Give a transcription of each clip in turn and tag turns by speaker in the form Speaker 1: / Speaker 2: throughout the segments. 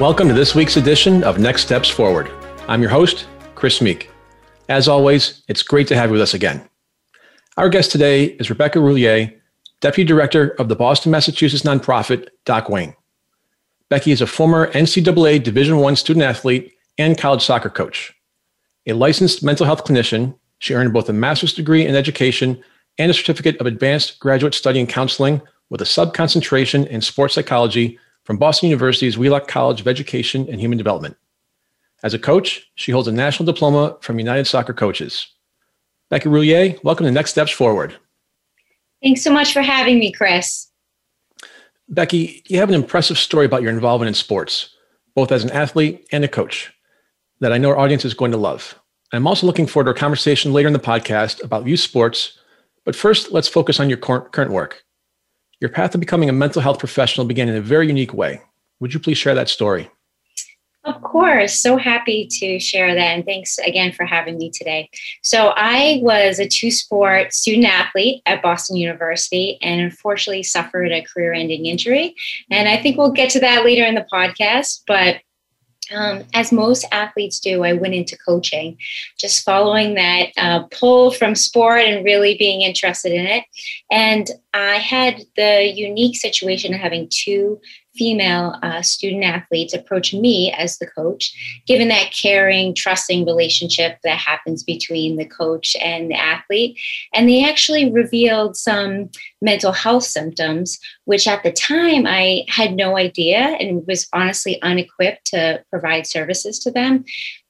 Speaker 1: Welcome to this week's edition of Next Steps Forward. I'm your host, Chris Meek. As always, it's great to have you with us again. Our guest today is Rebecca Roulier, Deputy Director of the Boston, Massachusetts nonprofit Doc Wayne. Becky is a former NCAA Division I student athlete and college soccer coach. A licensed mental health clinician, she earned both a master's degree in education and a certificate of advanced graduate study in counseling with a sub-concentration in sports psychology from Boston University's Wheelock College of Education and Human Development. As a coach, she holds a national diploma from United Soccer Coaches. Becky Roulier, welcome to Next Steps Forward.
Speaker 2: Thanks so much for having me, Chris.
Speaker 1: Becky, you have an impressive story about your involvement in sports, both as an athlete and a coach, that I know our audience is going to love. I'm also looking forward to a conversation later in the podcast about youth sports. But first, let's focus on your current work. Your path to becoming a mental health professional began in a very unique way. Would you please share that story?
Speaker 2: Of course, so happy to share that. And thanks again for having me today. So, I was a two sport student athlete at Boston University and unfortunately suffered a career ending injury. And I think we'll get to that later in the podcast. But um, as most athletes do, I went into coaching, just following that uh, pull from sport and really being interested in it. And I had the unique situation of having two female uh, student athletes approach me as the coach, given that caring, trusting relationship that happens between the coach and the athlete. And they actually revealed some mental health symptoms, which at the time I had no idea and was honestly unequipped to provide services to them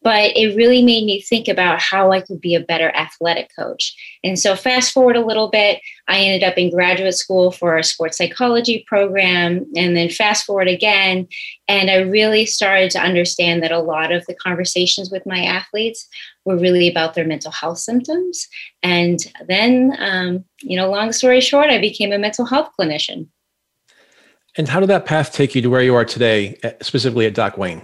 Speaker 2: but it really made me think about how I could be a better athletic coach. And so, fast forward a little bit, I ended up in graduate school for a sports psychology program, and then fast forward again, and I really started to understand that a lot of the conversations with my athletes were really about their mental health symptoms. And then, um, you know, long story short, I became a mental health clinician.
Speaker 1: And how did that path take you to where you are today, specifically at Doc Wayne?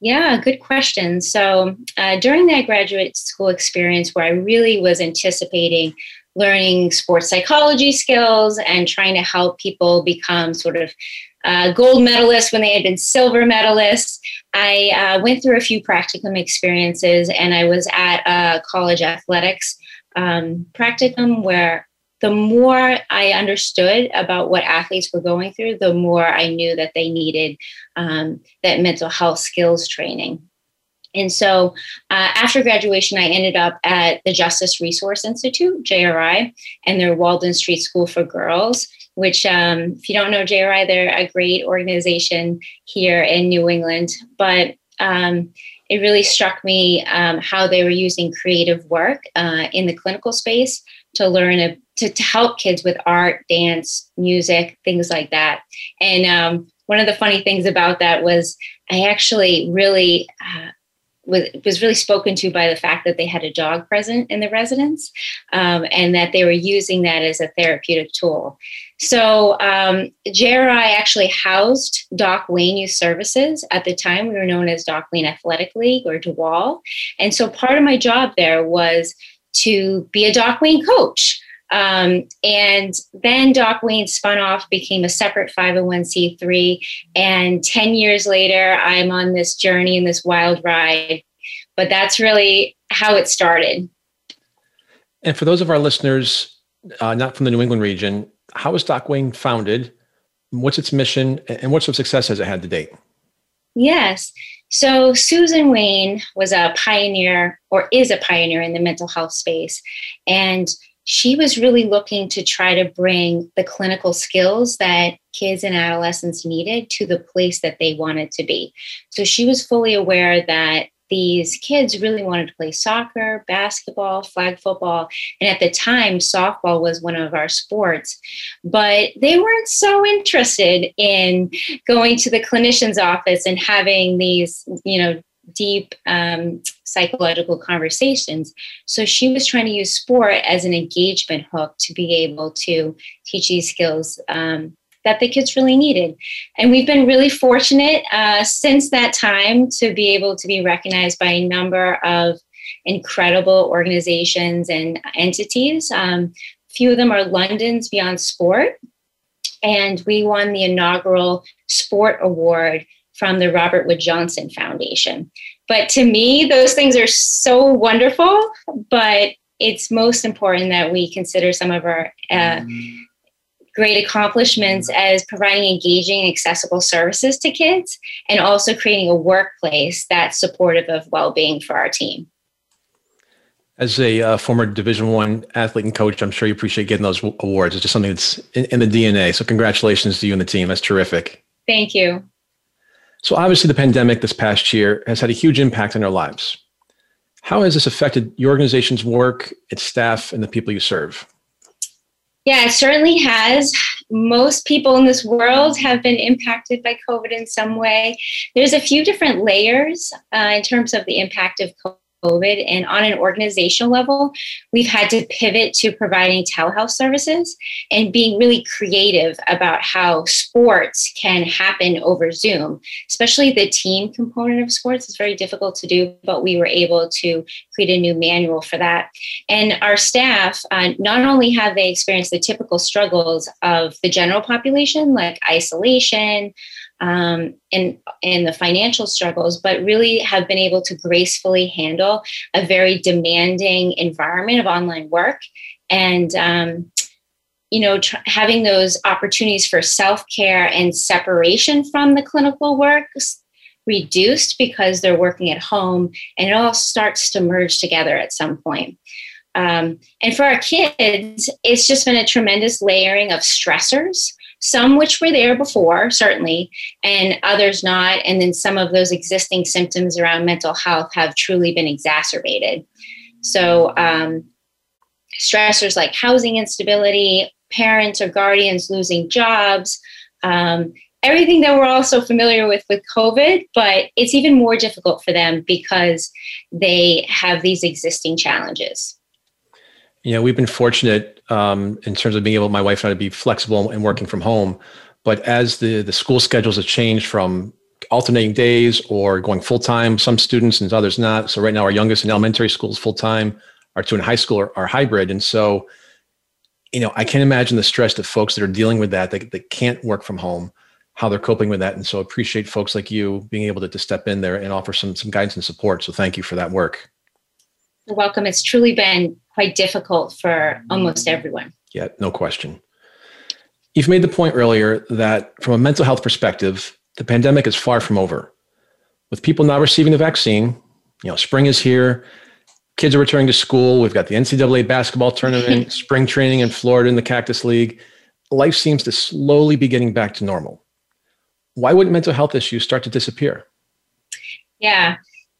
Speaker 2: Yeah, good question. So, uh, during that graduate school experience where I really was anticipating learning sports psychology skills and trying to help people become sort of uh, gold medalists when they had been silver medalists, I uh, went through a few practicum experiences and I was at a college athletics um, practicum where the more I understood about what athletes were going through, the more I knew that they needed um, that mental health skills training. And so uh, after graduation, I ended up at the Justice Resource Institute, JRI, and their Walden Street School for Girls, which, um, if you don't know JRI, they're a great organization here in New England. But um, it really struck me um, how they were using creative work uh, in the clinical space to learn a, to, to help kids with art, dance, music, things like that. And um, one of the funny things about that was I actually really uh, was, was really spoken to by the fact that they had a dog present in the residence um, and that they were using that as a therapeutic tool. So um, JRI actually housed Doc Wayne Youth Services. At the time, we were known as Doc Wayne Athletic League or DeWall. And so part of my job there was to be a Doc Wayne coach. Um, and then Doc Wayne spun off, became a separate 501c3. And 10 years later, I'm on this journey and this wild ride. But that's really how it started.
Speaker 1: And for those of our listeners uh, not from the New England region, how was Doc Wayne founded? What's its mission? And what sort of success has it had to date?
Speaker 2: Yes. So Susan Wayne was a pioneer or is a pioneer in the mental health space. And she was really looking to try to bring the clinical skills that kids and adolescents needed to the place that they wanted to be. So she was fully aware that these kids really wanted to play soccer, basketball, flag football. And at the time, softball was one of our sports, but they weren't so interested in going to the clinician's office and having these, you know, deep um, psychological conversations. So she was trying to use sport as an engagement hook to be able to teach these skills um, that the kids really needed. And we've been really fortunate uh, since that time to be able to be recognized by a number of incredible organizations and entities. Um, few of them are London's Beyond Sport. And we won the inaugural Sport Award from the Robert Wood Johnson Foundation. But to me, those things are so wonderful, but it's most important that we consider some of our uh, great accomplishments as providing engaging and accessible services to kids and also creating a workplace that's supportive of well-being for our team.
Speaker 1: As a uh, former division one athlete and coach i'm sure you appreciate getting those awards. It's just something that's in, in the dna so congratulations to you and the team. That's terrific.
Speaker 2: Thank you
Speaker 1: so obviously the pandemic this past year has had a huge impact on our lives how has this affected your organization's work its staff and the people you serve
Speaker 2: yeah, it certainly has. Most people in this world have been impacted by COVID in some way. There's a few different layers uh, in terms of the impact of COVID. And on an organizational level, we've had to pivot to providing telehealth services and being really creative about how sports can happen over Zoom, especially the team component of sports is very difficult to do, but we were able to create a new manual for that. And our staff, uh, not only have they experienced the typical struggles of the general population, like isolation, um, and and the financial struggles, but really have been able to gracefully handle a very demanding environment of online work, and um, you know tr- having those opportunities for self care and separation from the clinical work reduced because they're working at home, and it all starts to merge together at some point. Um, and for our kids, it's just been a tremendous layering of stressors some which were there before, certainly, and others not. And then some of those existing symptoms around mental health have truly been exacerbated. So, um, stressors like housing instability, parents or guardians losing jobs, um, everything that we're all so familiar with with COVID, but it's even more difficult for them because they have these existing challenges.
Speaker 1: Yeah, we've been fortunate um, in terms of being able, my wife and I, to be flexible and working from home. But as the the school schedules have changed from alternating days or going full time, some students and others not. So right now, our youngest in elementary school is full time. Our two in high school are, are, hybrid, and so you know I can't imagine the stress that folks that are dealing with that that, that can't work from home, how they're coping with that. And so I appreciate folks like you being able to, to step in there and offer some some guidance and support. So thank you for that work.
Speaker 2: You're welcome. It's truly been quite difficult for almost mm. everyone.
Speaker 1: Yeah, no question. You've made the point earlier that from a mental health perspective, the pandemic is far from over. With people now receiving the vaccine, you know, spring is here, kids are returning to school, we've got the NCAA basketball tournament, spring training in Florida in the Cactus League. Life seems to slowly be getting back to normal. Why wouldn't mental health issues start to disappear?
Speaker 2: Yeah.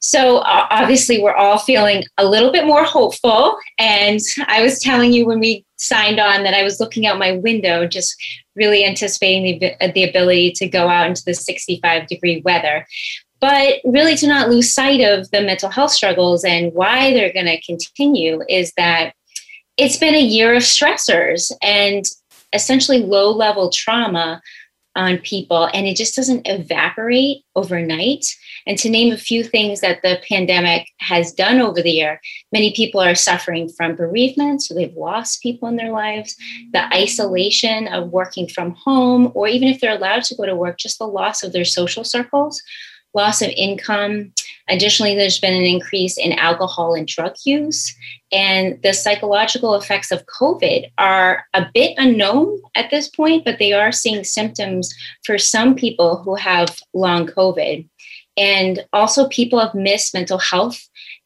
Speaker 2: So uh, obviously, we're all feeling a little bit more hopeful. And I was telling you when we signed on that I was looking out my window, just really anticipating the, the ability to go out into the 65 degree weather. But really, to not lose sight of the mental health struggles and why they're going to continue is that it's been a year of stressors and essentially low level trauma on people, and it just doesn't evaporate overnight. And to name a few things that the pandemic has done over the year, many people are suffering from bereavement, so they've lost people in their lives, the isolation of working from home, or even if they're allowed to go to work, just the loss of their social circles, loss of income. Additionally, there's been an increase in alcohol and drug use. And the psychological effects of COVID are a bit unknown at this point, but they are seeing symptoms for some people who have long COVID. And also, people have missed mental health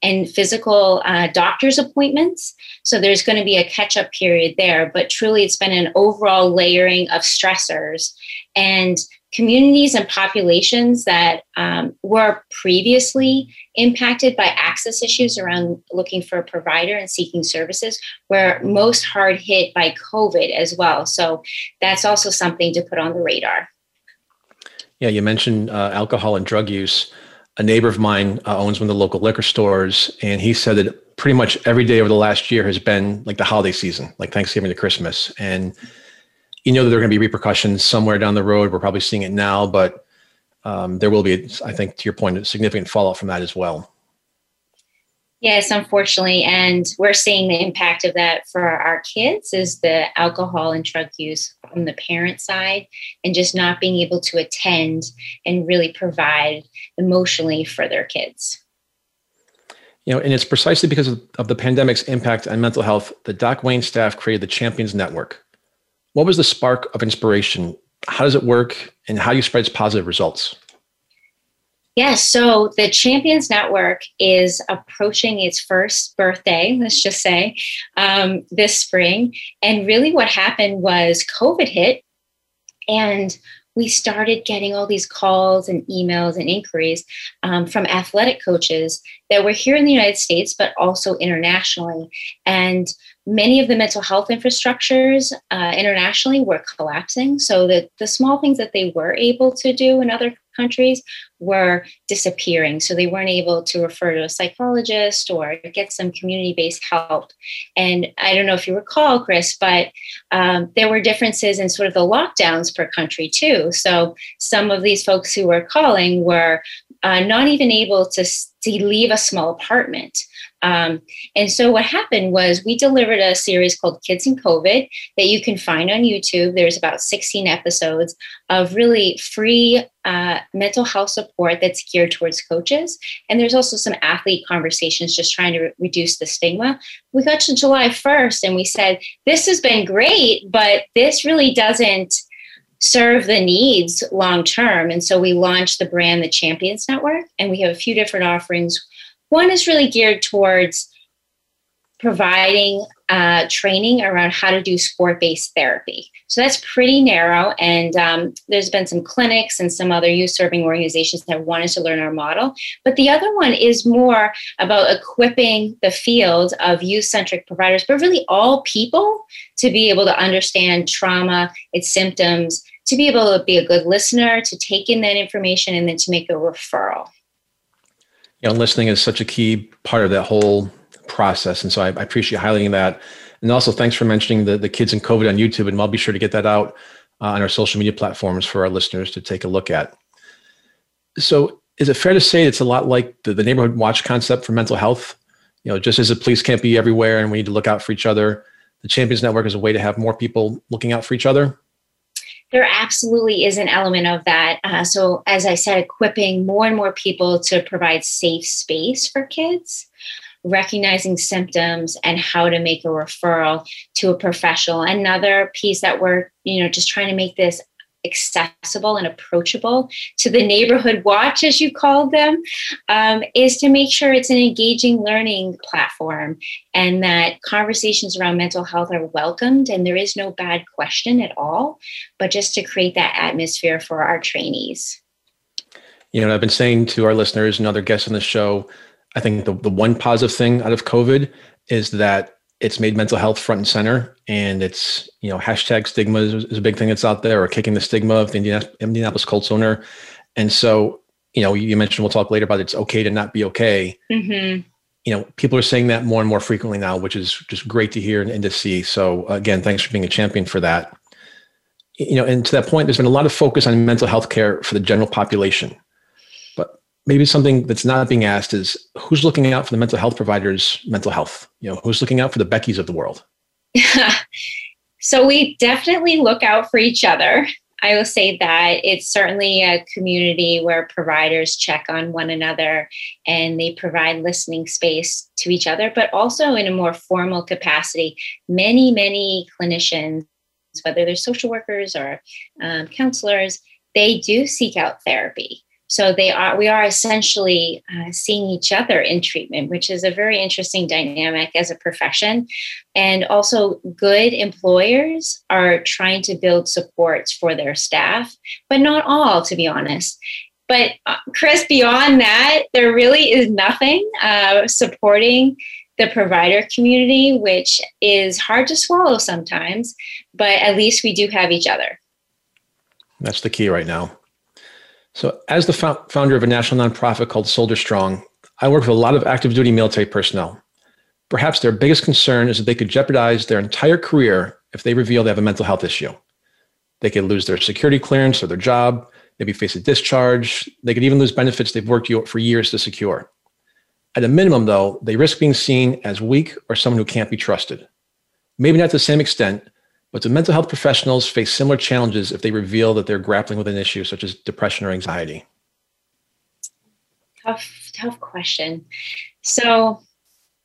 Speaker 2: and physical uh, doctor's appointments. So there's going to be a catch up period there. But truly, it's been an overall layering of stressors. And communities and populations that um, were previously impacted by access issues around looking for a provider and seeking services were most hard hit by COVID as well. So that's also something to put on the radar.
Speaker 1: Yeah, you mentioned uh, alcohol and drug use. A neighbor of mine uh, owns one of the local liquor stores, and he said that pretty much every day over the last year has been like the holiday season, like Thanksgiving to Christmas. And you know that there are going to be repercussions somewhere down the road. We're probably seeing it now, but um, there will be, I think, to your point, a significant fallout from that as well.
Speaker 2: Yes, unfortunately, and we're seeing the impact of that for our kids is the alcohol and drug use from the parent side, and just not being able to attend and really provide emotionally for their kids.
Speaker 1: You know, and it's precisely because of, of the pandemic's impact on mental health that Doc Wayne staff created the Champions Network, what was the spark of inspiration? How does it work and how do you spread its positive results?
Speaker 2: Yes, so the Champions Network is approaching its first birthday, let's just say, um, this spring. And really, what happened was COVID hit, and we started getting all these calls and emails and inquiries um, from athletic coaches that were here in the United States, but also internationally. And many of the mental health infrastructures uh, internationally were collapsing. So the, the small things that they were able to do in other countries were disappearing. So they weren't able to refer to a psychologist or get some community based help. And I don't know if you recall, Chris, but um, there were differences in sort of the lockdowns per country too. So some of these folks who were calling were uh, not even able to, to leave a small apartment. Um, and so what happened was we delivered a series called Kids in COVID that you can find on YouTube. There's about 16 episodes of really free uh, mental health support that's geared towards coaches. And there's also some athlete conversations just trying to re- reduce the stigma. We got to July 1st and we said, this has been great, but this really doesn't serve the needs long term. And so we launched the brand, the Champions Network, and we have a few different offerings one is really geared towards providing uh, training around how to do sport based therapy. So that's pretty narrow. And um, there's been some clinics and some other youth serving organizations that wanted to learn our model. But the other one is more about equipping the field of youth centric providers, but really all people to be able to understand trauma, its symptoms, to be able to be a good listener, to take in that information, and then to make a referral
Speaker 1: you know, listening is such a key part of that whole process. And so I, I appreciate highlighting that. And also thanks for mentioning the, the kids in COVID on YouTube. And I'll be sure to get that out uh, on our social media platforms for our listeners to take a look at. So is it fair to say it's a lot like the, the neighborhood watch concept for mental health? You know, just as the police can't be everywhere and we need to look out for each other, the Champions Network is a way to have more people looking out for each other?
Speaker 2: There absolutely is an element of that. Uh, so, as I said, equipping more and more people to provide safe space for kids, recognizing symptoms, and how to make a referral to a professional. Another piece that we're, you know, just trying to make this accessible and approachable to the neighborhood watch, as you called them, um, is to make sure it's an engaging learning platform and that conversations around mental health are welcomed and there is no bad question at all, but just to create that atmosphere for our trainees.
Speaker 1: You know, I've been saying to our listeners and other guests on the show, I think the, the one positive thing out of COVID is that it's made mental health front and center and it's you know hashtag stigma is, is, a big thing that's out there or kicking the stigma of the indianapolis colts owner and so you know you mentioned we'll talk later about it's okay to not be okay. Mm-hmm. you know people are saying that more and more frequently now which is just great to hear and, and to see. So again thanks for being a champion for that. You know and to that point there's been a lot of focus on mental health care for the general population maybe something that's not being asked is who's looking out for the mental health providers mental health? You know who's looking out for the beckys of the world?
Speaker 2: So we definitely look out for each other. I will say that it's certainly a community where providers check on one another and they provide listening space to each other but also in a more formal capacity. Many many clinicians whether they're social workers or um, counselors they do seek out therapy So they are we are essentially uh, seeing each other in treatment, which is a very interesting dynamic as a profession. And also, good employers are trying to build supports for their staff, but not all, to be honest. But uh, Chris, beyond that, there really is nothing uh, supporting the provider community, which is hard to swallow sometimes, but at least we do have each other.
Speaker 1: That's the key right now. So, as the founder of a national nonprofit called Soldier Strong, I work with a lot of active duty military personnel. Perhaps their biggest concern is that they could jeopardize their entire career if they reveal they have a mental health issue. They could lose their security clearance or their job, maybe face a discharge. They could even lose benefits they've worked for years to secure. At a minimum, though, they risk being seen as weak or someone who can't be trusted. Maybe not to the same extent, but do mental health professionals face similar challenges if they reveal that they're grappling with an issue such as depression or anxiety?
Speaker 2: Tough, tough question. So,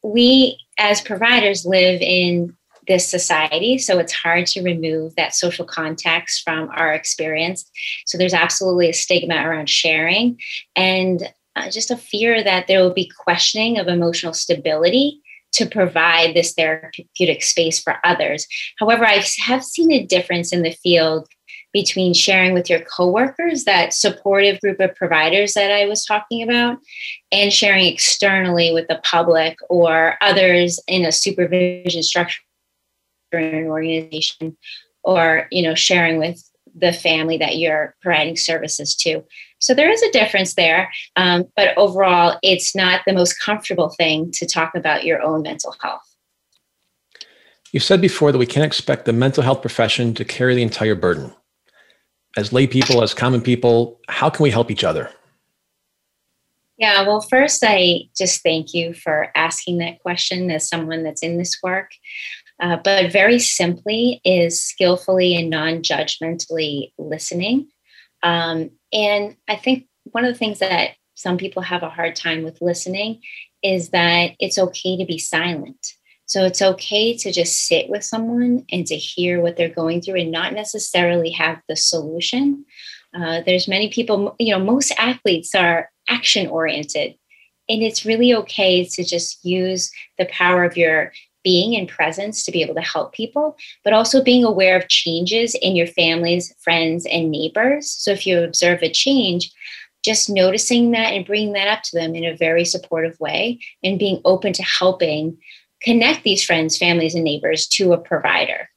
Speaker 2: we as providers live in this society. So it's hard to remove that social context from our experience. So there's absolutely a stigma around sharing and uh, just a fear that there will be questioning of emotional stability to provide this therapeutic space for others. However, I have seen a difference in the field between sharing with your coworkers, that supportive group of providers that I was talking about, and sharing externally with the public or others in a supervision structure in an organization, or you know, sharing with the family that you're providing services to. So there is a difference there. Um, but overall, it's not the most comfortable thing to talk about your own mental health.
Speaker 1: You said before that we can't expect the mental health profession to carry the entire burden. As lay people, as common people, how can we help each other?
Speaker 2: Yeah, well, first, I just thank you for asking that question as someone that's in this work. Uh, but very simply, is skillfully and non judgmentally listening um, and I think one of the things that some people have a hard time with listening is that it's okay to be silent. So it's okay to just sit with someone and to hear what they're going through and not necessarily have the solution. Uh, there's many people, you know, most athletes are action oriented. And it's really okay to just use the power of your being in presence to be able to help people, but also being aware of changes in your families, friends, and neighbors. So if you observe a change, just noticing that and bringing that up to them in a very supportive way and being open to helping connect these friends, families, and neighbors to a provider.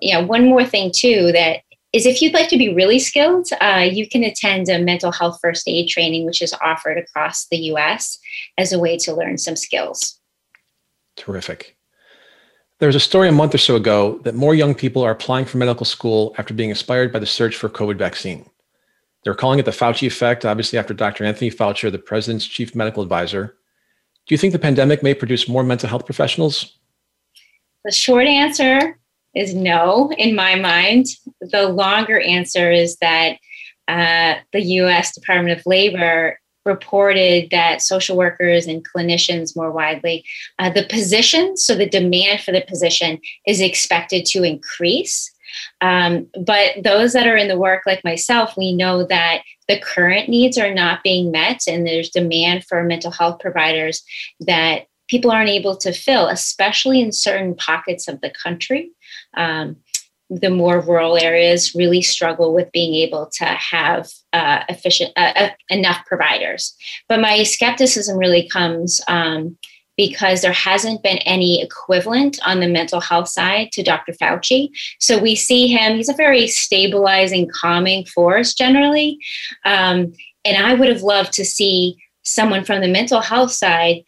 Speaker 2: Yeah, one more thing too that is if you'd like to be really skilled, uh, you can attend a mental health first aid training, which is offered across the US as a way to learn some skills.
Speaker 1: Terrific. There was a story a month or so ago that more young people are applying for medical school after being inspired by the search for COVID vaccine. They're calling it the Fauci effect, obviously, after Dr. Anthony Fauci, the president's chief medical advisor. Do you think the pandemic may produce more mental health professionals?
Speaker 2: The short answer is no, in my mind. The longer answer is that uh, the US Department of Labor reported that social workers and clinicians more widely, uh, the position, so the demand for the position is expected to increase. Um, but those that are in the work, like myself, we know that the current needs are not being met, and there's demand for mental health providers that people aren't able to fill, especially in certain pockets of the country. Um, the more rural areas really struggle with being able to have uh, efficient uh, uh, enough providers. But my skepticism really comes um, because there hasn't been any equivalent on the mental health side to Dr. Fauci. So we see him; he's a very stabilizing, calming force generally. Um, and I would have loved to see someone from the mental health side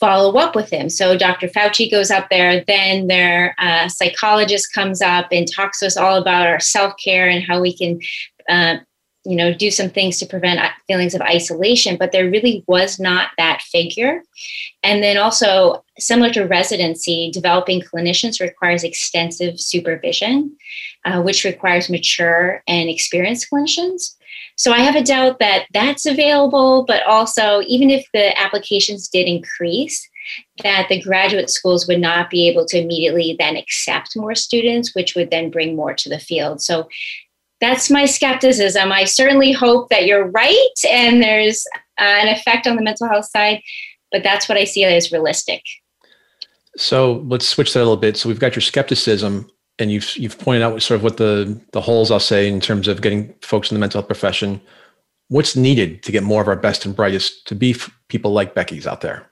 Speaker 2: follow up with him. So Dr. Fauci goes up there, then their uh, psychologist comes up and talks to us all about our self care and how we can. Uh, you know, do some things to prevent feelings of isolation, but there really was not that figure. And then also, similar to residency, developing clinicians requires extensive supervision, uh, which requires mature and experienced clinicians. So I have a doubt that that's available, but also, even if the applications did increase, that the graduate schools would not be able to immediately then accept more students, which would then bring more to the field. So that's my skepticism. I certainly hope that you're right and there's uh, an effect on the mental health side, but that's what I see as realistic.
Speaker 1: So let's switch that a little bit. So we've got your skepticism, and you've you've pointed out sort of what the the holes I'll say in terms of getting folks in the mental health profession. What's needed to get more of our best and brightest to be people like Becky's out there?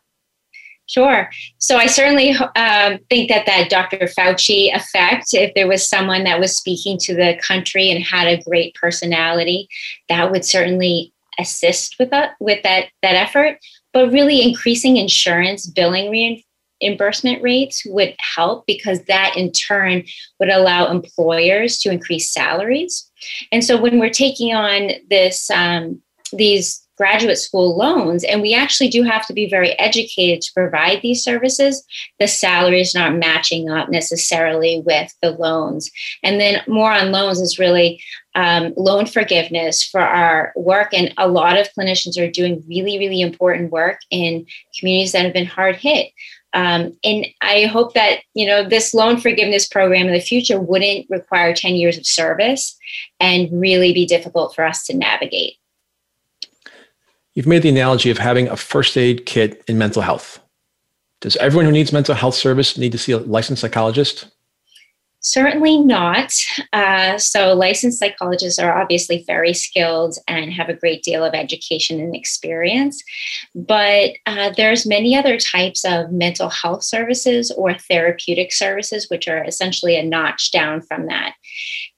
Speaker 2: Sure. So I certainly um, think that that Dr. Fauci effect, if there was someone that was speaking to the country and had a great personality, that would certainly assist with that with that that effort. But really, increasing insurance billing reimbursement rates would help because that in turn would allow employers to increase salaries. And so when we're taking on this um, these graduate school loans. And we actually do have to be very educated to provide these services. The salary is not matching up necessarily with the loans. And then more on loans is really um, loan forgiveness for our work. And a lot of clinicians are doing really, really important work in communities that have been hard hit. Um, and I hope that you know this loan forgiveness program in the future wouldn't require 10 years of service and really be difficult for us to navigate.
Speaker 1: You've made the analogy of having a first aid kit in mental health. Does everyone who needs mental health service need to see a licensed psychologist?
Speaker 2: Certainly not. Uh, so, licensed psychologists are obviously very skilled and have a great deal of education and experience. But uh, there's many other types of mental health services or therapeutic services, which are essentially a notch down from that.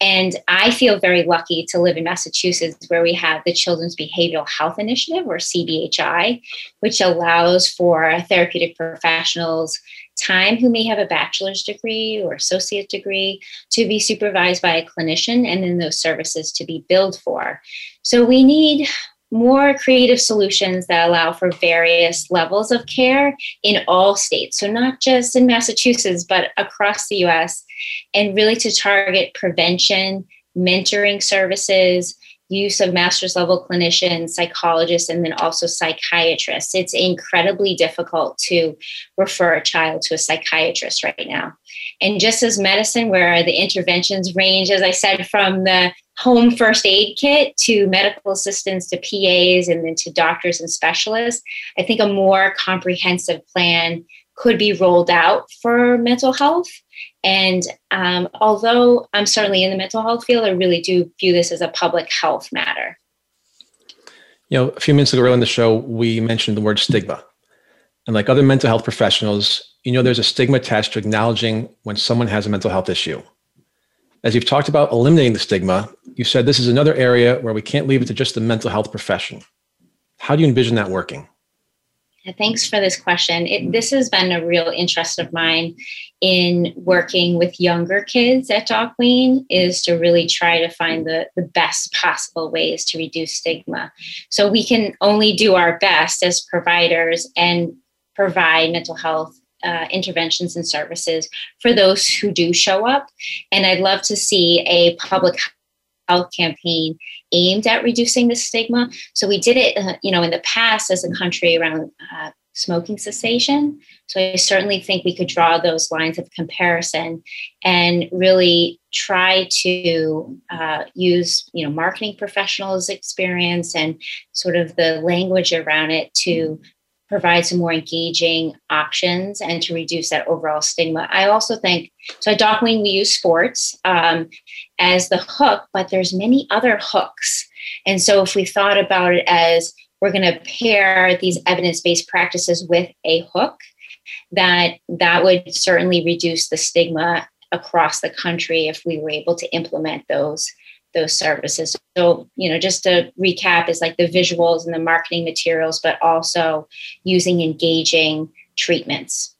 Speaker 2: And I feel very lucky to live in Massachusetts, where we have the Children's Behavioral Health Initiative, or CBHI, which allows for therapeutic professionals time who may have a bachelor's degree or associate degree to be supervised by a clinician and then those services to be billed for. So we need more creative solutions that allow for various levels of care in all states. So, not just in Massachusetts, but across the US, and really to target prevention, mentoring services, use of master's level clinicians, psychologists, and then also psychiatrists. It's incredibly difficult to refer a child to a psychiatrist right now. And just as medicine, where the interventions range, as I said, from the home first aid kit to medical assistants to PAs and then to doctors and specialists, I think a more comprehensive plan could be rolled out for mental health and um, although I'm certainly in the mental health field, I really do view this as a public health matter.
Speaker 1: You know, a few minutes ago in the show, we mentioned the word stigma. And like other mental health professionals, you know, there's a stigma attached to acknowledging when someone has a mental health issue. As you've talked about eliminating the stigma, you said this is another area where we can't leave it to just the mental health profession. How do you envision that working?
Speaker 2: Thanks for this question. It, this has been a real interest of mine in working with younger kids at Doc Wayne is to really try to find the, the best possible ways to reduce stigma. So we can only do our best as providers and provide mental health uh, interventions and services for those who do show up. And I'd love to see a public health campaign aimed at reducing the stigma. So we did it, uh, you know, in the past as a country around uh, smoking cessation. So I certainly think we could draw those lines of comparison and really try to uh, use, you know, marketing professionals' experience and sort of the language around it to provide some more engaging options and to reduce that overall stigma. I also think so. At Doc Wayne, we use sports um, as the hook, but there's many other hooks. And so, if we thought about it as we're going to pair these evidence-based practices with a hook, that that would certainly reduce the stigma across the country if we were able to implement those those services. So, you know, just to recap is like the visuals and the marketing materials, but also using engaging treatments.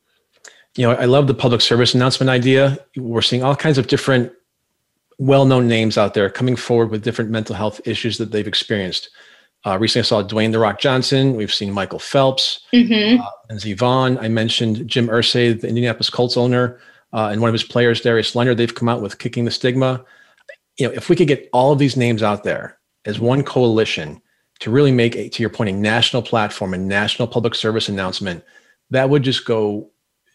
Speaker 1: You know, I love the public service announcement idea. We're seeing all kinds of different well known names out there coming forward with different mental health issues that they've experienced. Uh, recently, I saw Dwayne The Rock Johnson. We've seen Michael Phelps, mm-hmm. uh, Lindsey Vonn. I mentioned Jim Irsay, the Indianapolis Colts owner, uh, and one of his players, Darius Leonard. They've come out with Kicking the Stigma you know, if we could get all of these names out there as one coalition to really make a, to your point, a national platform, a national public service announcement, that would just go,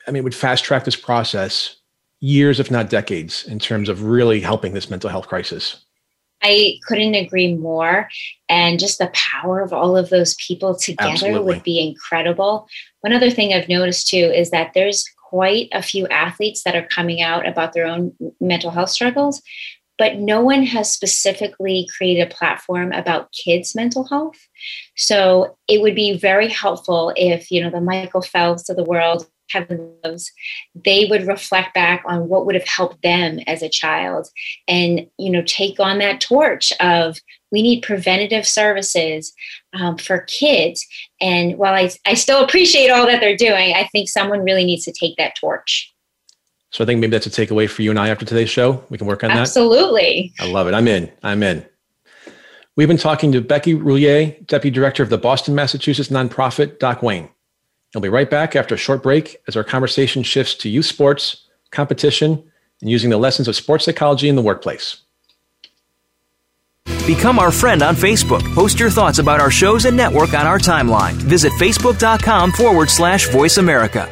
Speaker 1: I mean, it would fast track this process years, if not decades, in terms of really helping this mental health crisis.
Speaker 2: I couldn't agree more. And just the power of all of those people together Absolutely. would be incredible. One other thing I've noticed too is that there's quite a few athletes that are coming out about their own mental health struggles, but no one has specifically created a platform about kids' mental health. So it would be very helpful if, you know, the Michael Phelps of the world Kevin Loves, they would reflect back on what would have helped them as a child and, you know, take on that torch of we need preventative services um, for kids. And while I, I still appreciate all that they're doing, I think someone really needs to take that torch.
Speaker 1: So I think maybe that's a takeaway for you and I after today's show. We can work on
Speaker 2: Absolutely.
Speaker 1: that. Absolutely. I love it. I'm in. I'm in. We've been talking to Becky Roulier, Deputy Director of the Boston, Massachusetts nonprofit Doc Wayne. We'll be right back after a short break as our conversation shifts to youth sports, competition, and using the lessons of sports psychology in the workplace.
Speaker 3: Become our friend on Facebook. Post your thoughts about our shows and network on our timeline. Visit facebook.com forward slash voice America.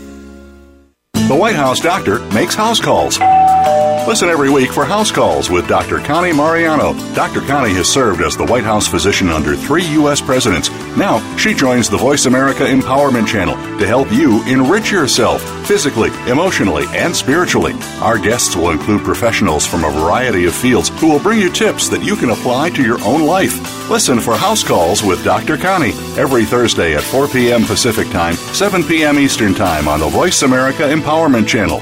Speaker 4: The White House doctor makes house calls. Listen every week for House Calls with Dr. Connie Mariano. Dr. Connie has served as the White House physician under three U.S. presidents. Now, she joins the Voice America Empowerment Channel to help you enrich yourself physically, emotionally, and spiritually. Our guests will include professionals from a variety of fields who will bring you tips that you can apply to your own life. Listen for House Calls with Dr. Connie every Thursday at 4 p.m. Pacific Time, 7 p.m. Eastern Time on the Voice America Empowerment Channel.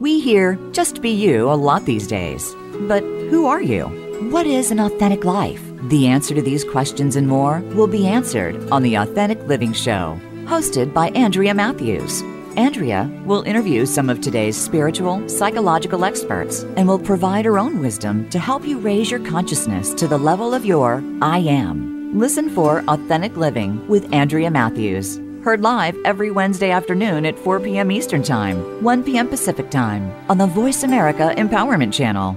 Speaker 5: We hear just be you a lot these days. But who are you? What is an authentic life? The answer to these questions and more will be answered on the Authentic Living Show, hosted by Andrea Matthews. Andrea will interview some of today's spiritual, psychological experts and will provide her own wisdom to help you raise your consciousness to the level of your I am. Listen for Authentic Living with Andrea Matthews Heard live every Wednesday afternoon at 4 p.m. Eastern Time, 1 p.m. Pacific Time on the Voice America Empowerment Channel.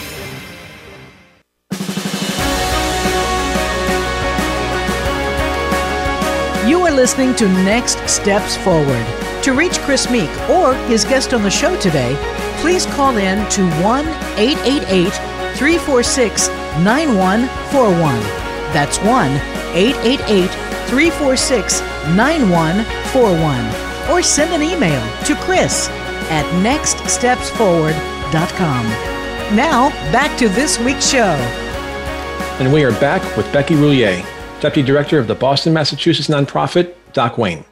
Speaker 6: Listening to Next Steps Forward. To reach Chris Meek or his guest on the show today, please call in to 1 888 346 9141. That's 1 888 346 9141. Or send an email to Chris at nextstepsforward.com. Now, back to this week's show.
Speaker 1: And we are back with Becky Roulier. Deputy Director of the Boston, Massachusetts nonprofit, Doc Wayne.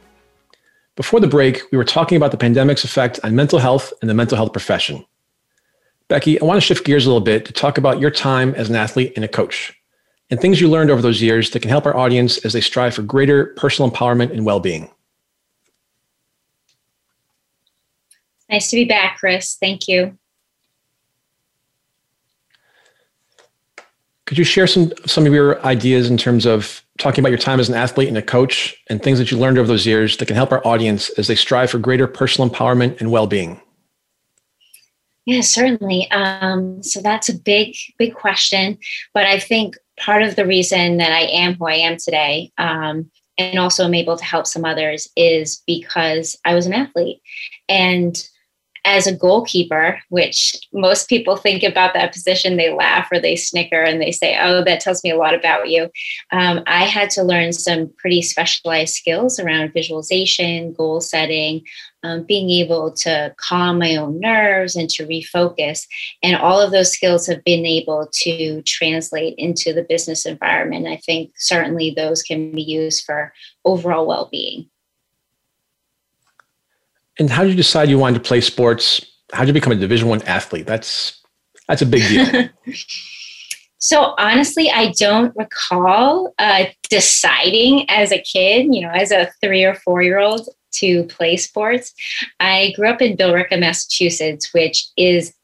Speaker 1: Before the break, we were talking about the pandemic's effect on mental health and the mental health profession. Becky, I want to shift gears a little bit to talk about your time as an athlete and a coach and things you learned over those years that can help our audience as they strive for greater personal empowerment and well being.
Speaker 2: Nice to be back, Chris. Thank you.
Speaker 1: Could you share some some of your ideas in terms of talking about your time as an athlete and a coach and things that you learned over those years that can help our audience as they strive for greater personal empowerment and well-being?
Speaker 2: Yeah, certainly. Um, so that's a big, big question. But I think part of the reason that I am who I am today, um, and also am able to help some others, is because I was an athlete. And as a goalkeeper, which most people think about that position, they laugh or they snicker and they say, Oh, that tells me a lot about you. Um, I had to learn some pretty specialized skills around visualization, goal setting, um, being able to calm my own nerves and to refocus. And all of those skills have been able to translate into the business environment. I think certainly those can be used for overall well being.
Speaker 1: And how did you decide you wanted to play sports? How did you become a Division One athlete? That's that's a big deal.
Speaker 2: so honestly, I don't recall uh, deciding as a kid, you know, as a three or four year old to play sports. I grew up in Billerica, Massachusetts, which is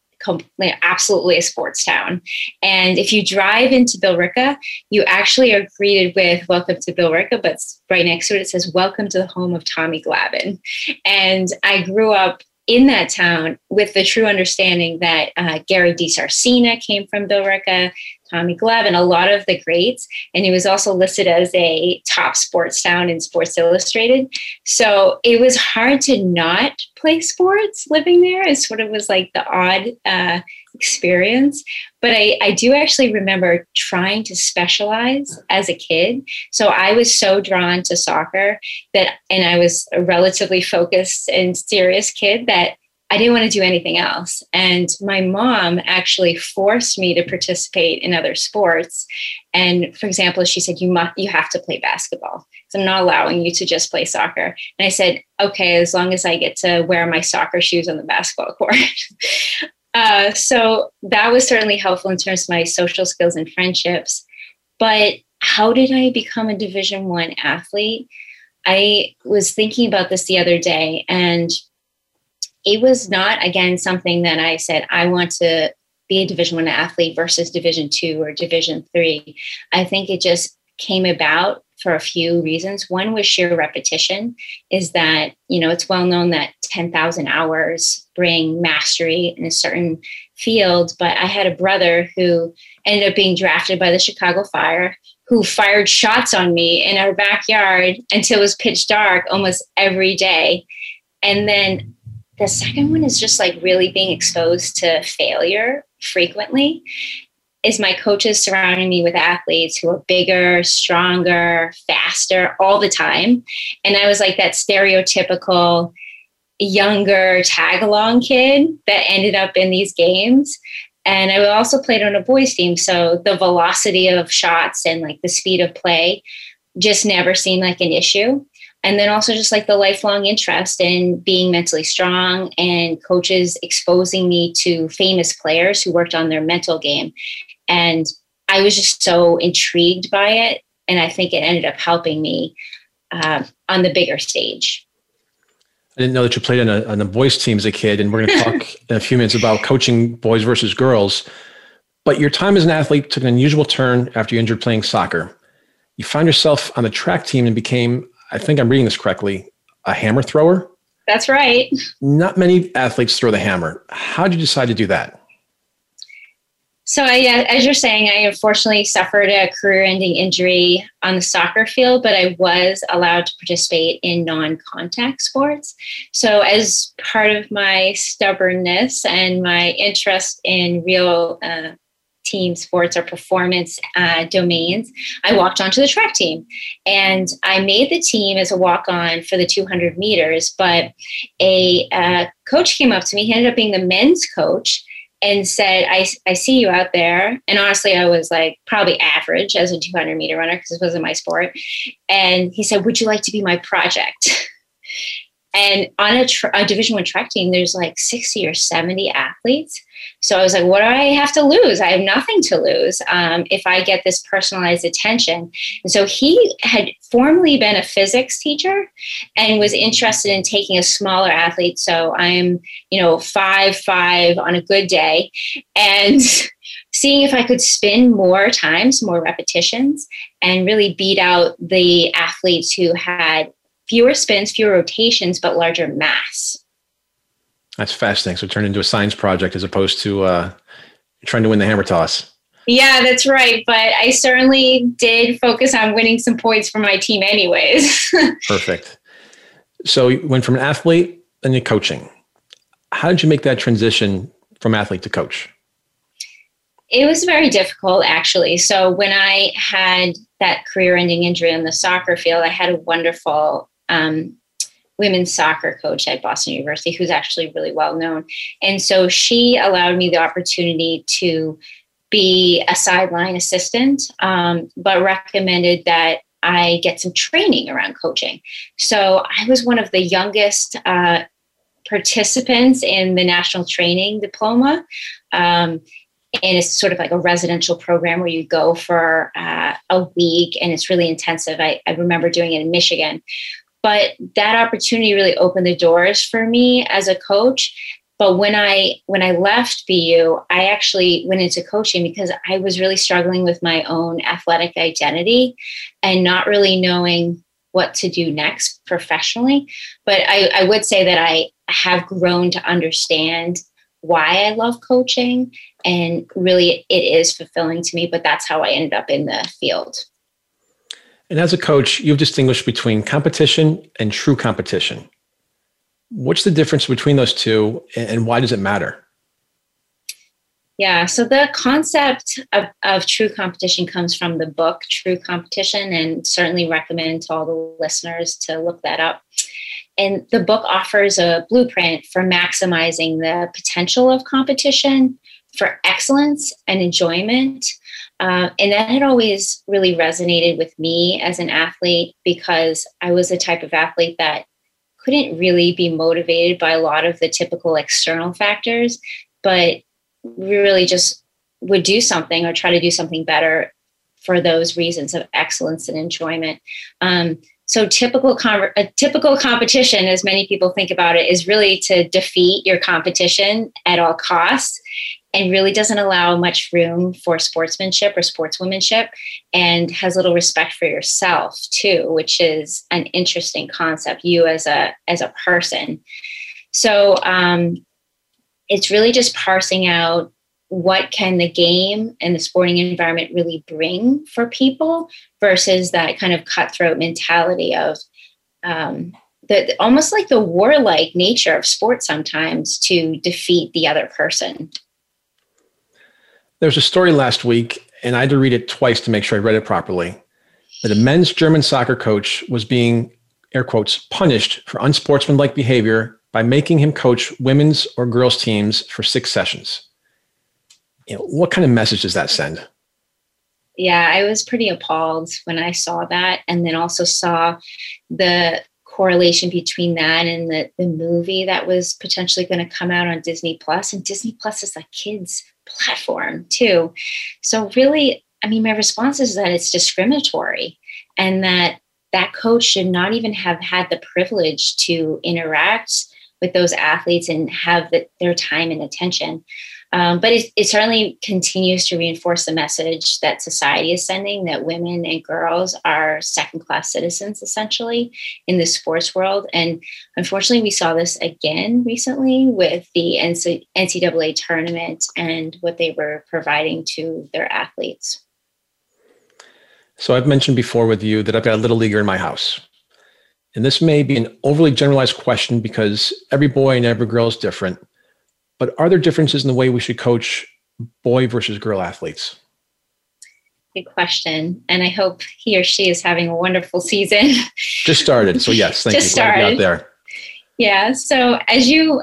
Speaker 2: absolutely a sports town. And if you drive into Billerica, you actually are greeted with "Welcome to Billerica," but right next to it it says "Welcome to the home of Tommy Glavine." And I grew up in that town with the true understanding that uh, Gary DiSarcina came from Billerica, Tommy Glavine, a lot of the greats. And he was also listed as a top sports town in Sports Illustrated. So it was hard to not play sports living there. It sort of was like the odd uh, experience. But I, I do actually remember trying to specialize as a kid. So I was so drawn to soccer that, and I was a relatively focused and serious kid that I didn't want to do anything else. And my mom actually forced me to participate in other sports. And for example, she said, You must you have to play basketball. So I'm not allowing you to just play soccer. And I said, Okay, as long as I get to wear my soccer shoes on the basketball court. uh, so that was certainly helpful in terms of my social skills and friendships. But how did I become a division one athlete? I was thinking about this the other day and it was not again something that I said I want to be a division 1 athlete versus division 2 or division 3. I think it just came about for a few reasons. One was sheer repetition is that, you know, it's well known that 10,000 hours bring mastery in a certain field, but I had a brother who ended up being drafted by the Chicago Fire who fired shots on me in our backyard until it was pitch dark almost every day. And then the second one is just like really being exposed to failure frequently. Is my coaches surrounding me with athletes who are bigger, stronger, faster all the time. And I was like that stereotypical younger tag along kid that ended up in these games. And I also played on a boys team. So the velocity of shots and like the speed of play just never seemed like an issue and then also just like the lifelong interest in being mentally strong and coaches exposing me to famous players who worked on their mental game. And i was just so intrigued by it and i think it ended up helping me uh, on the bigger stage.
Speaker 1: I didn't know that you played on a, on a boys team as a kid and we're going to talk in a few minutes about coaching boys versus girls. But your time as an athlete took an unusual turn after you injured playing soccer. You found yourself on the track team and became I think I'm reading this correctly, a hammer thrower.
Speaker 2: That's right.
Speaker 1: Not many athletes throw the hammer. How did you decide to do that?
Speaker 2: So, I, as you're saying, I unfortunately suffered a career ending injury on the soccer field, but I was allowed to participate in non contact sports. So, as part of my stubbornness and my interest in real uh, team sports or performance uh, domains, I walked onto the track team. And I made the team as a walk on for the 200 meters. But a uh, coach came up to me, he ended up being the men's coach. And said, I, I see you out there. And honestly, I was like probably average as a 200 meter runner because it wasn't my sport. And he said, Would you like to be my project? And on a, a Division One track team, there's like 60 or 70 athletes. So I was like, what do I have to lose? I have nothing to lose um, if I get this personalized attention. And so he had formerly been a physics teacher and was interested in taking a smaller athlete. So I'm, you know, five, five on a good day. And seeing if I could spin more times, more repetitions, and really beat out the athletes who had fewer spins, fewer rotations, but larger mass.
Speaker 1: That's fascinating. So turn into a science project as opposed to uh, trying to win the hammer toss.
Speaker 2: Yeah, that's right. But I certainly did focus on winning some points for my team, anyways.
Speaker 1: Perfect. So you went from an athlete and coaching. How did you make that transition from athlete to coach?
Speaker 2: It was very difficult, actually. So when I had that career-ending injury on the soccer field, I had a wonderful um, women's soccer coach at Boston University who's actually really well known. And so she allowed me the opportunity to be a sideline assistant, um, but recommended that I get some training around coaching. So I was one of the youngest uh, participants in the national training diploma. Um, and it's sort of like a residential program where you go for uh, a week and it's really intensive. I, I remember doing it in Michigan. But that opportunity really opened the doors for me as a coach. But when I when I left BU, I actually went into coaching because I was really struggling with my own athletic identity and not really knowing what to do next professionally. But I, I would say that I have grown to understand why I love coaching. And really, it is fulfilling to me, but that's how I ended up in the field.
Speaker 1: And as a coach, you've distinguished between competition and true competition. What's the difference between those two and why does it matter?
Speaker 2: Yeah, so the concept of, of true competition comes from the book True Competition, and certainly recommend to all the listeners to look that up. And the book offers a blueprint for maximizing the potential of competition for excellence and enjoyment. Uh, and that had always really resonated with me as an athlete because I was the type of athlete that couldn't really be motivated by a lot of the typical external factors, but really just would do something or try to do something better for those reasons of excellence and enjoyment. Um, so typical com- a typical competition, as many people think about it, is really to defeat your competition at all costs, and really doesn't allow much room for sportsmanship or sportswomanship, and has little respect for yourself too, which is an interesting concept. You as a as a person. So um, it's really just parsing out what can the game and the sporting environment really bring for people versus that kind of cutthroat mentality of um, the almost like the warlike nature of sports sometimes to defeat the other person.
Speaker 1: There's a story last week, and I had to read it twice to make sure I read it properly. That a men's German soccer coach was being, air quotes, punished for unsportsmanlike behavior by making him coach women's or girls' teams for six sessions you know, what kind of message does that send?
Speaker 2: Yeah, I was pretty appalled when I saw that, and then also saw the correlation between that and the, the movie that was potentially going to come out on Disney Plus. And Disney Plus is a kids platform too. So really, I mean, my response is that it's discriminatory and that that coach should not even have had the privilege to interact with those athletes and have the, their time and attention. Um, but it, it, certainly continues to reinforce the message that society is sending that women and girls are second class citizens essentially in the sports world. And unfortunately, we saw this again recently with the NCAA tournament and what they were providing to their athletes.
Speaker 1: So I've mentioned before with you that I've got a little leaguer in my house. And this may be an overly generalized question because every boy and every girl is different. But are there differences in the way we should coach boy versus girl athletes?
Speaker 2: Good question. And I hope he or she is having a wonderful season.
Speaker 1: Just started. So, yes, thank
Speaker 2: Just
Speaker 1: you.
Speaker 2: Started.
Speaker 1: out there.
Speaker 2: Yeah. So, as you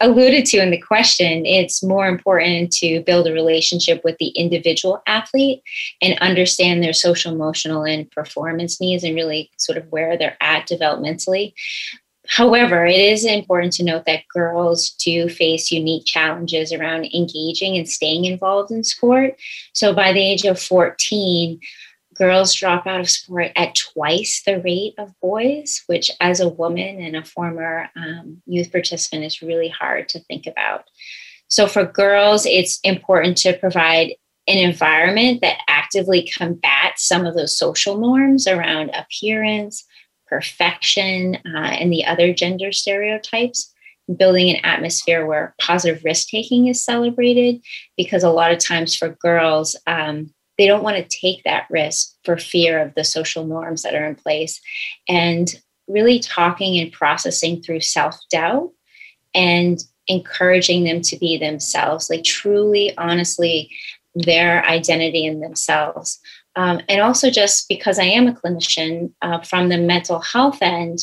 Speaker 2: alluded to in the question, it's more important to build a relationship with the individual athlete and understand their social, emotional, and performance needs and really sort of where they're at developmentally. However, it is important to note that girls do face unique challenges around engaging and staying involved in sport. So by the age of 14, girls drop out of sport at twice the rate of boys, which, as a woman and a former um, youth participant, is really hard to think about. So, for girls, it's important to provide an environment that actively combats some of those social norms around appearance, perfection, uh, and the other gender stereotypes. building an atmosphere where positive risk taking is celebrated because a lot of times for girls um, they don't want to take that risk for fear of the social norms that are in place and really talking and processing through self-doubt and encouraging them to be themselves like truly honestly their identity in themselves um, and also just because i am a clinician uh, from the mental health end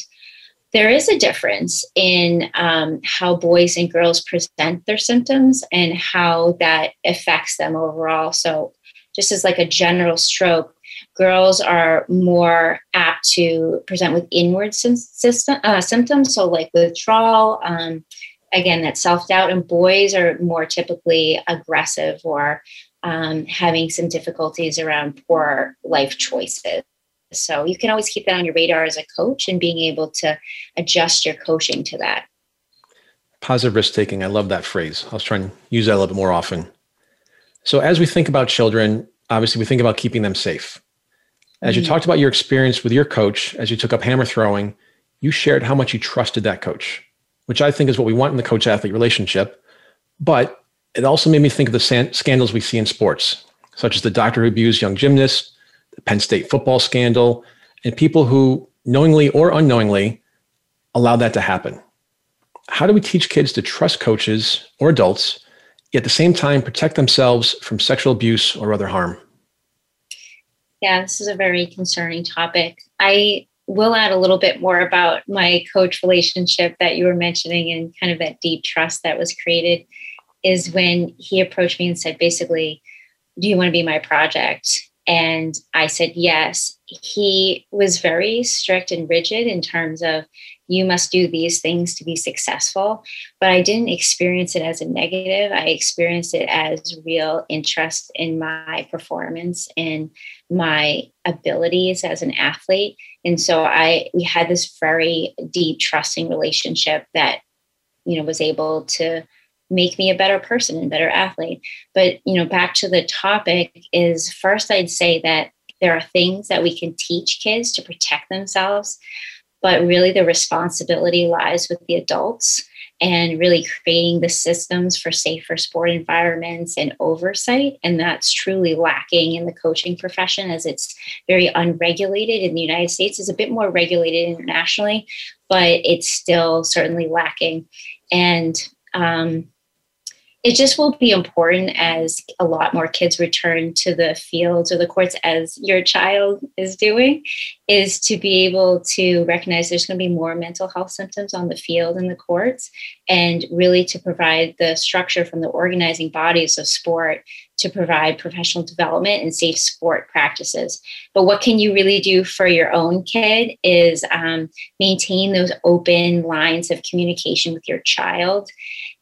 Speaker 2: there is a difference in um, how boys and girls present their symptoms and how that affects them overall. So, just as like a general stroke, girls are more apt to present with inward system, uh, symptoms, so like withdrawal, um, again, that self doubt, and boys are more typically aggressive or um, having some difficulties around poor life choices. So you can always keep that on your radar as a coach and being able to adjust your coaching to that.
Speaker 1: Positive risk taking. I love that phrase. I was trying to use that a little bit more often. So as we think about children, obviously we think about keeping them safe. As you mm-hmm. talked about your experience with your coach, as you took up hammer throwing, you shared how much you trusted that coach, which I think is what we want in the coach athlete relationship. But it also made me think of the san- scandals we see in sports, such as the doctor who abused young gymnasts, the Penn State football scandal, and people who knowingly or unknowingly allow that to happen. How do we teach kids to trust coaches or adults, yet at the same time protect themselves from sexual abuse or other harm?
Speaker 2: Yeah, this is a very concerning topic. I will add a little bit more about my coach relationship that you were mentioning and kind of that deep trust that was created is when he approached me and said basically do you want to be my project and I said yes. He was very strict and rigid in terms of you must do these things to be successful. But I didn't experience it as a negative. I experienced it as real interest in my performance and my abilities as an athlete. And so I we had this very deep trusting relationship that you know was able to make me a better person and better athlete. But, you know, back to the topic is first I'd say that there are things that we can teach kids to protect themselves, but really the responsibility lies with the adults and really creating the systems for safer sport environments and oversight. And that's truly lacking in the coaching profession as it's very unregulated in the United States. It's a bit more regulated internationally, but it's still certainly lacking. And um, it just will be important as a lot more kids return to the fields or the courts as your child is doing is to be able to recognize there's going to be more mental health symptoms on the field and the courts and really to provide the structure from the organizing bodies of sport to provide professional development and safe sport practices. But what can you really do for your own kid is um, maintain those open lines of communication with your child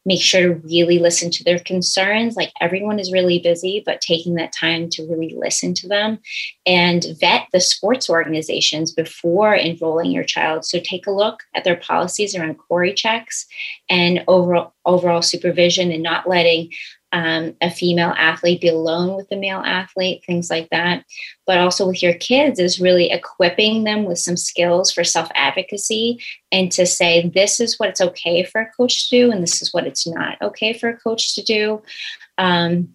Speaker 2: make sure to really listen to their concerns. Like everyone is really busy, but taking that time to really listen to them and vet the sports organizations before enrolling your child. So take a look at their policies around CORI checks and overall overall supervision and not letting um, a female athlete be alone with a male athlete, things like that. But also with your kids is really equipping them with some skills for self advocacy and to say, this is what it's okay for a coach to do, and this is what it's not okay for a coach to do. Um,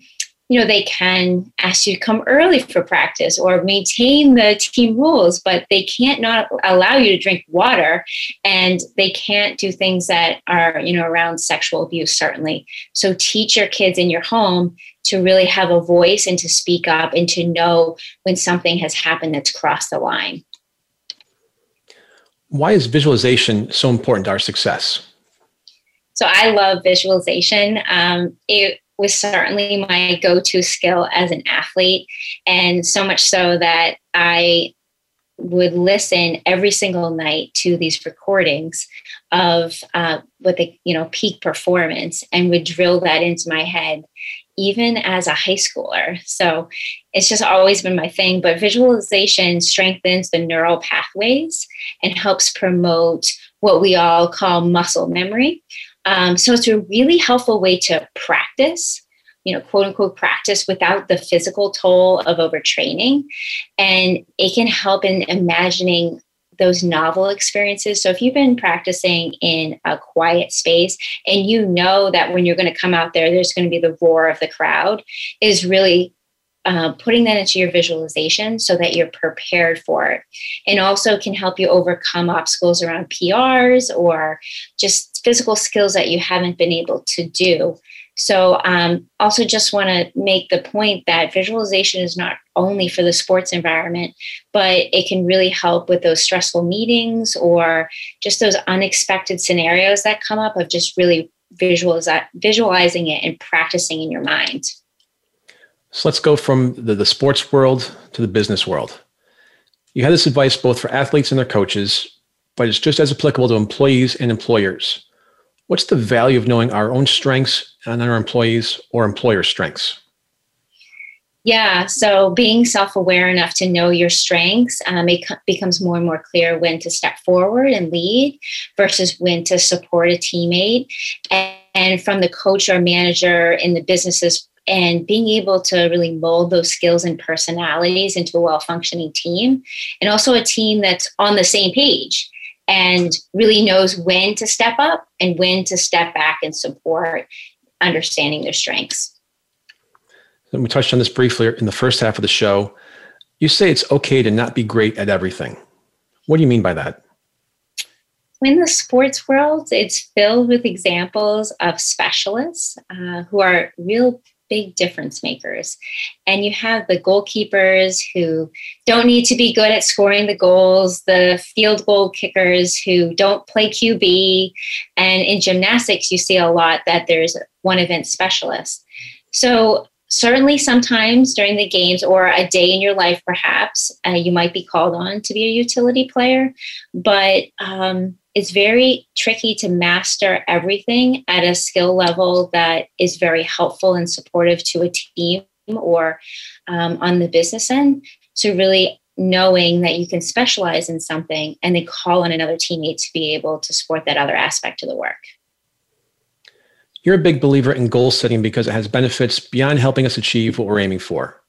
Speaker 2: you know, they can ask you to come early for practice or maintain the team rules, but they can't not allow you to drink water and they can't do things that are, you know, around sexual abuse, certainly. So teach your kids in your home to really have a voice and to speak up and to know when something has happened that's crossed the line.
Speaker 1: Why is visualization so important to our success?
Speaker 2: So I love visualization. Um, it was certainly my go to skill as an athlete. And so much so that I would listen every single night to these recordings of uh, what the you know peak performance and would drill that into my head even as a high schooler so it's just always been my thing but visualization strengthens the neural pathways and helps promote what we all call muscle memory um, so it's a really helpful way to practice, you know, quote unquote practice without the physical toll of overtraining. And it can help in imagining those novel experiences. So if you've been practicing in a quiet space and you know that when you're going to come out there, there's going to be the roar of the crowd, is really uh, putting that into your visualization so that you're prepared for it and also can help you overcome obstacles around prs or just physical skills that you haven't been able to do so um, also just want to make the point that visualization is not only for the sports environment but it can really help with those stressful meetings or just those unexpected scenarios that come up of just really visualize- visualizing it and practicing in your mind
Speaker 1: so let's go from the, the sports world to the business world. You had this advice both for athletes and their coaches, but it's just as applicable to employees and employers. What's the value of knowing our own strengths and our employees or employers' strengths?
Speaker 2: Yeah, so being self aware enough to know your strengths, um, it becomes more and more clear when to step forward and lead versus when to support a teammate. And, and from the coach or manager in the businesses and being able to really mold those skills and personalities into a well functioning team and also a team that's on the same page and really knows when to step up and when to step back and support understanding their strengths.
Speaker 1: And we touched on this briefly in the first half of the show. You say it's okay to not be great at everything. What do you mean by that?
Speaker 2: in the sports world, it's filled with examples of specialists uh, who are real big difference makers. And you have the goalkeepers who don't need to be good at scoring the goals, the field goal kickers who don't play QB. And in gymnastics, you see a lot that there's one event specialist. So, certainly sometimes during the games or a day in your life, perhaps, uh, you might be called on to be a utility player. But um, it's very tricky to master everything at a skill level that is very helpful and supportive to a team or um, on the business end. So, really knowing that you can specialize in something and then call on another teammate to be able to support that other aspect of the work.
Speaker 1: You're a big believer in goal setting because it has benefits beyond helping us achieve what we're aiming for.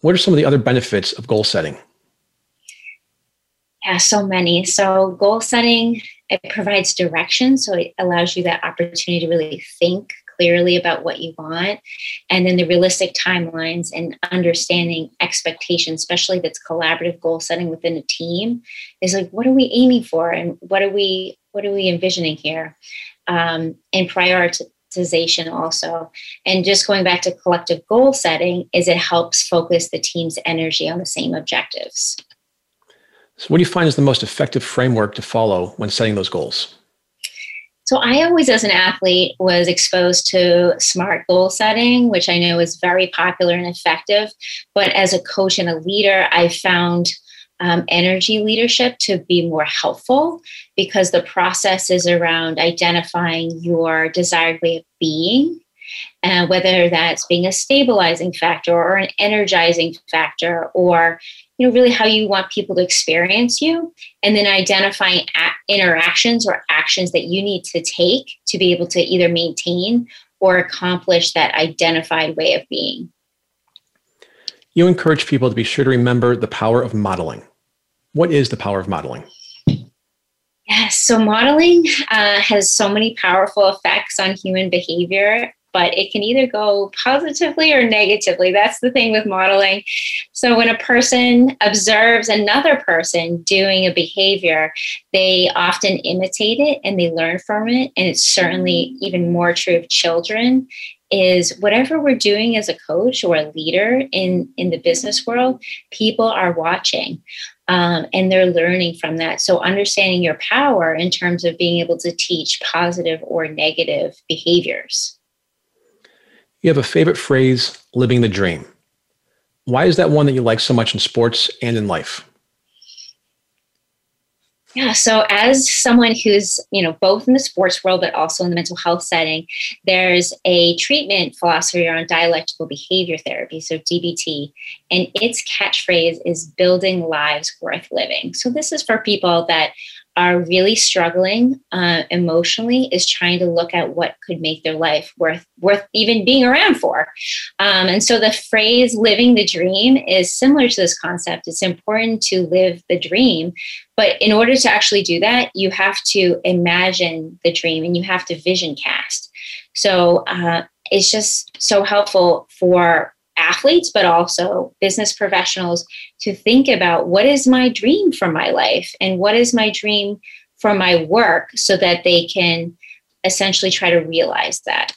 Speaker 1: What are some of the other benefits of goal setting?
Speaker 2: Yeah, so many. So goal setting, it provides direction. So it allows you that opportunity to really think clearly about what you want. And then the realistic timelines and understanding expectations, especially if it's collaborative goal setting within a team, is like what are we aiming for and what are we what are we envisioning here? Um, and prioritization also and just going back to collective goal setting is it helps focus the team's energy on the same objectives
Speaker 1: so, what do you find is the most effective framework to follow when setting those goals?
Speaker 2: So, I always, as an athlete, was exposed to SMART goal setting, which I know is very popular and effective. But as a coach and a leader, I found um, energy leadership to be more helpful because the process is around identifying your desired way of being uh, whether that's being a stabilizing factor or an energizing factor or you know really how you want people to experience you and then identifying interactions or actions that you need to take to be able to either maintain or accomplish that identified way of being.
Speaker 1: You encourage people to be sure to remember the power of modeling. What is the power of modeling?
Speaker 2: Yes, so modeling uh, has so many powerful effects on human behavior but it can either go positively or negatively. That's the thing with modeling. So when a person observes another person doing a behavior, they often imitate it and they learn from it. And it's certainly even more true of children is whatever we're doing as a coach or a leader in in the business world people are watching um, and they're learning from that so understanding your power in terms of being able to teach positive or negative behaviors
Speaker 1: you have a favorite phrase, living the dream. Why is that one that you like so much in sports and in life?
Speaker 2: Yeah, so as someone who's, you know, both in the sports world but also in the mental health setting, there's a treatment philosophy around dialectical behavior therapy, so DBT, and its catchphrase is building lives worth living. So this is for people that are really struggling uh, emotionally is trying to look at what could make their life worth worth even being around for. Um, and so the phrase "living the dream" is similar to this concept. It's important to live the dream, but in order to actually do that, you have to imagine the dream and you have to vision cast. So uh, it's just so helpful for athletes, but also business professionals to think about what is my dream for my life and what is my dream for my work so that they can essentially try to realize that.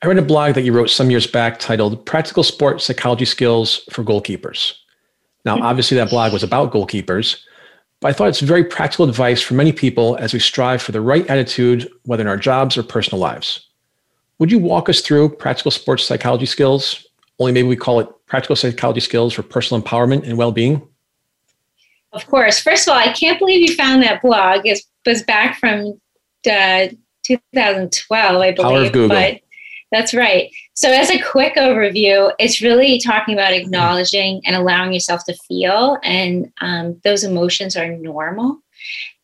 Speaker 1: I read a blog that you wrote some years back titled Practical Sport Psychology Skills for Goalkeepers. Now, mm-hmm. obviously, that blog was about goalkeepers, but I thought it's very practical advice for many people as we strive for the right attitude, whether in our jobs or personal lives. Would you walk us through practical sports psychology skills? Only maybe we call it practical psychology skills for personal empowerment and well being?
Speaker 2: Of course. First of all, I can't believe you found that blog. It was back from uh, 2012, I believe.
Speaker 1: Power of Google. But
Speaker 2: that's right. So, as a quick overview, it's really talking about acknowledging and allowing yourself to feel, and um, those emotions are normal,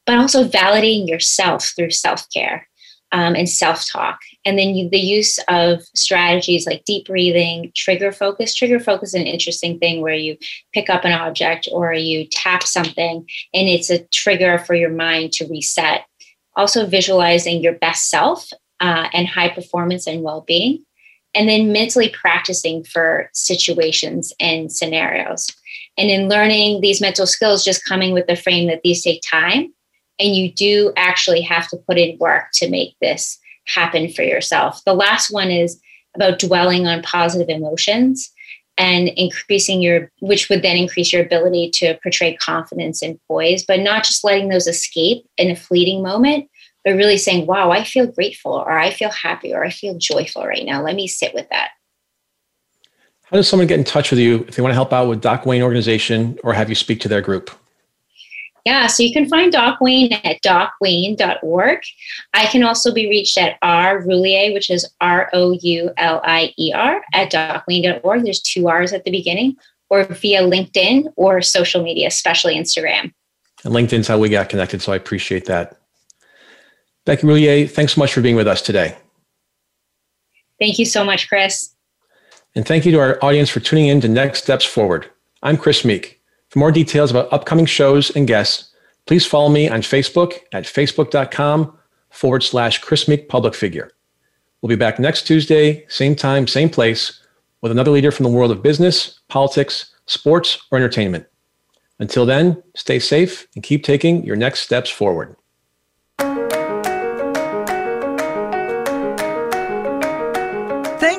Speaker 2: but also validating yourself through self care um, and self talk. And then you, the use of strategies like deep breathing, trigger focus. Trigger focus is an interesting thing where you pick up an object or you tap something and it's a trigger for your mind to reset. Also, visualizing your best self uh, and high performance and well being. And then mentally practicing for situations and scenarios. And in learning these mental skills, just coming with the frame that these take time and you do actually have to put in work to make this happen for yourself. The last one is about dwelling on positive emotions and increasing your which would then increase your ability to portray confidence and poise but not just letting those escape in a fleeting moment but really saying wow i feel grateful or i feel happy or i feel joyful right now. Let me sit with that.
Speaker 1: How does someone get in touch with you if they want to help out with doc wayne organization or have you speak to their group
Speaker 2: yeah, so you can find Doc Wayne at docwayne.org. I can also be reached at R Roulier, which is R O U L I E R, at docwayne.org. There's two R's at the beginning, or via LinkedIn or social media, especially Instagram.
Speaker 1: And LinkedIn's how we got connected, so I appreciate that. Becky Roulier, thanks so much for being with us today.
Speaker 2: Thank you so much, Chris.
Speaker 1: And thank you to our audience for tuning in to Next Steps Forward. I'm Chris Meek. For more details about upcoming shows and guests, please follow me on Facebook at facebook.com forward slash Chris Meek Public Figure. We'll be back next Tuesday, same time, same place, with another leader from the world of business, politics, sports, or entertainment. Until then, stay safe and keep taking your next steps forward.